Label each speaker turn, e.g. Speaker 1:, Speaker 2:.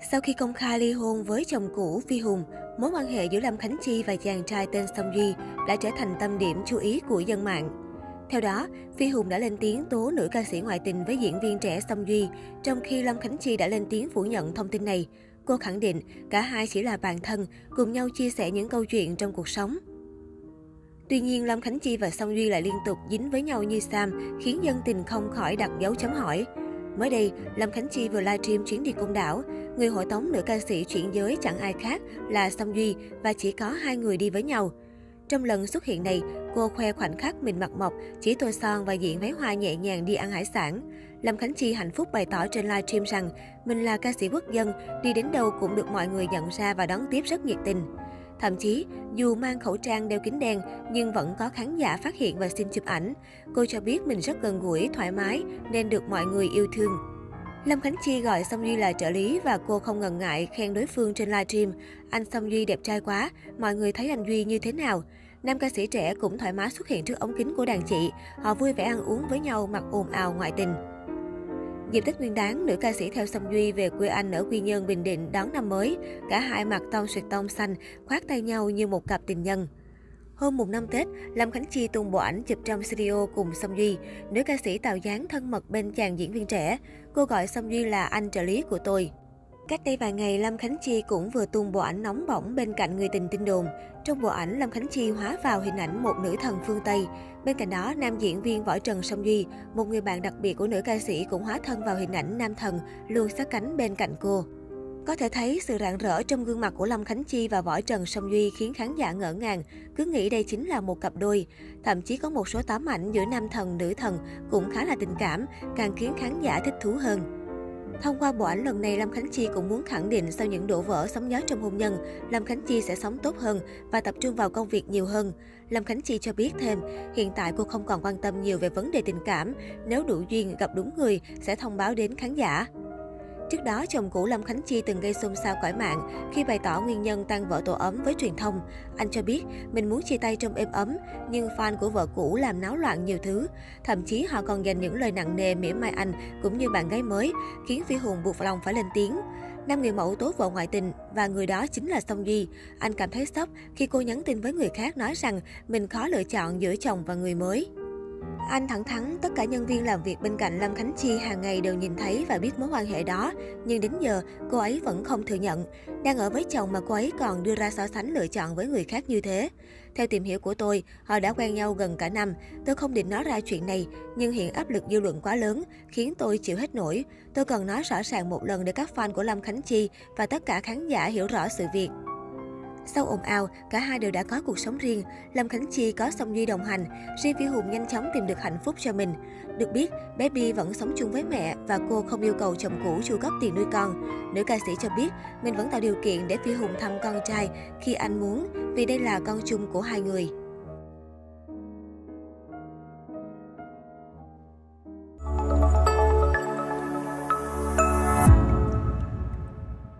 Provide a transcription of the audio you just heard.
Speaker 1: Sau khi công khai ly hôn với chồng cũ Phi Hùng, mối quan hệ giữa Lâm Khánh Chi và chàng trai tên Song Duy đã trở thành tâm điểm chú ý của dân mạng. Theo đó, Phi Hùng đã lên tiếng tố nữ ca sĩ ngoại tình với diễn viên trẻ Song Duy, trong khi Lâm Khánh Chi đã lên tiếng phủ nhận thông tin này. Cô khẳng định cả hai chỉ là bạn thân, cùng nhau chia sẻ những câu chuyện trong cuộc sống. Tuy nhiên, Lâm Khánh Chi và Song Duy lại liên tục dính với nhau như Sam, khiến dân tình không khỏi đặt dấu chấm hỏi. Mới đây, Lâm Khánh Chi vừa livestream chuyến đi công Đảo. Người hội tống nữ ca sĩ chuyển giới chẳng ai khác là Song Duy và chỉ có hai người đi với nhau. Trong lần xuất hiện này, cô khoe khoảnh khắc mình mặc mộc, chỉ tô son và diện váy hoa nhẹ nhàng đi ăn hải sản. Lâm Khánh Chi hạnh phúc bày tỏ trên livestream rằng mình là ca sĩ quốc dân, đi đến đâu cũng được mọi người nhận ra và đón tiếp rất nhiệt tình. Thậm chí, dù mang khẩu trang đeo kính đen nhưng vẫn có khán giả phát hiện và xin chụp ảnh. Cô cho biết mình rất gần gũi, thoải mái nên được mọi người yêu thương. Lâm Khánh Chi gọi Song Duy là trợ lý và cô không ngần ngại khen đối phương trên livestream. Anh Song Duy đẹp trai quá, mọi người thấy anh Duy như thế nào? Nam ca sĩ trẻ cũng thoải mái xuất hiện trước ống kính của đàn chị. Họ vui vẻ ăn uống với nhau mặc ồn ào ngoại tình. Dịp Tết Nguyên đáng nữ ca sĩ theo Song Duy về quê anh ở Quy Nhơn, Bình Định đón năm mới. Cả hai mặc tông suyệt tông xanh, khoác tay nhau như một cặp tình nhân. Hôm mùng 5 Tết, Lâm Khánh Chi tung bộ ảnh chụp trong studio cùng Song Duy. Nữ ca sĩ tạo dáng thân mật bên chàng diễn viên trẻ. Cô gọi Song Duy là anh trợ lý của tôi. Cách đây vài ngày, Lâm Khánh Chi cũng vừa tung bộ ảnh nóng bỏng bên cạnh người tình tin đồn. Trong bộ ảnh, Lâm Khánh Chi hóa vào hình ảnh một nữ thần phương Tây. Bên cạnh đó, nam diễn viên Võ Trần Song Duy, một người bạn đặc biệt của nữ ca sĩ cũng hóa thân vào hình ảnh nam thần, luôn sát cánh bên cạnh cô. Có thể thấy sự rạng rỡ trong gương mặt của Lâm Khánh Chi và Võ Trần Song Duy khiến khán giả ngỡ ngàng, cứ nghĩ đây chính là một cặp đôi. Thậm chí có một số tấm ảnh giữa nam thần, nữ thần cũng khá là tình cảm, càng khiến khán giả thích thú hơn. Thông qua bộ ảnh lần này, Lâm Khánh Chi cũng muốn khẳng định sau những đổ vỡ sóng gió trong hôn nhân, Lâm Khánh Chi sẽ sống tốt hơn và tập trung vào công việc nhiều hơn. Lâm Khánh Chi cho biết thêm, hiện tại cô không còn quan tâm nhiều về vấn đề tình cảm, nếu đủ duyên gặp đúng người sẽ thông báo đến khán giả. Trước đó, chồng cũ Lâm Khánh Chi từng gây xôn xao cõi mạng khi bày tỏ nguyên nhân tan vỡ tổ ấm với truyền thông. Anh cho biết mình muốn chia tay trong êm ấm, nhưng fan của vợ cũ làm náo loạn nhiều thứ. Thậm chí họ còn dành những lời nặng nề mỉa mai anh cũng như bạn gái mới, khiến Phi Hùng buộc lòng phải lên tiếng. Nam người mẫu tố vợ ngoại tình và người đó chính là Song Duy. Anh cảm thấy sốc khi cô nhắn tin với người khác nói rằng mình khó lựa chọn giữa chồng và người mới. Anh thẳng thắn, tất cả nhân viên làm việc bên cạnh Lâm Khánh Chi hàng ngày đều nhìn thấy và biết mối quan hệ đó. Nhưng đến giờ, cô ấy vẫn không thừa nhận. Đang ở với chồng mà cô ấy còn đưa ra so sánh lựa chọn với người khác như thế. Theo tìm hiểu của tôi, họ đã quen nhau gần cả năm. Tôi không định nói ra chuyện này, nhưng hiện áp lực dư luận quá lớn, khiến tôi chịu hết nổi. Tôi cần nói rõ ràng một lần để các fan của Lâm Khánh Chi và tất cả khán giả hiểu rõ sự việc. Sau ồn ào, cả hai đều đã có cuộc sống riêng. Lâm Khánh Chi có Song Duy đồng hành, riêng Phi Hùng nhanh chóng tìm được hạnh phúc cho mình. Được biết, bé Bi vẫn sống chung với mẹ và cô không yêu cầu chồng cũ chu cấp tiền nuôi con. Nữ ca sĩ cho biết mình vẫn tạo điều kiện để Phi Hùng thăm con trai khi anh muốn, vì đây là con chung của hai người.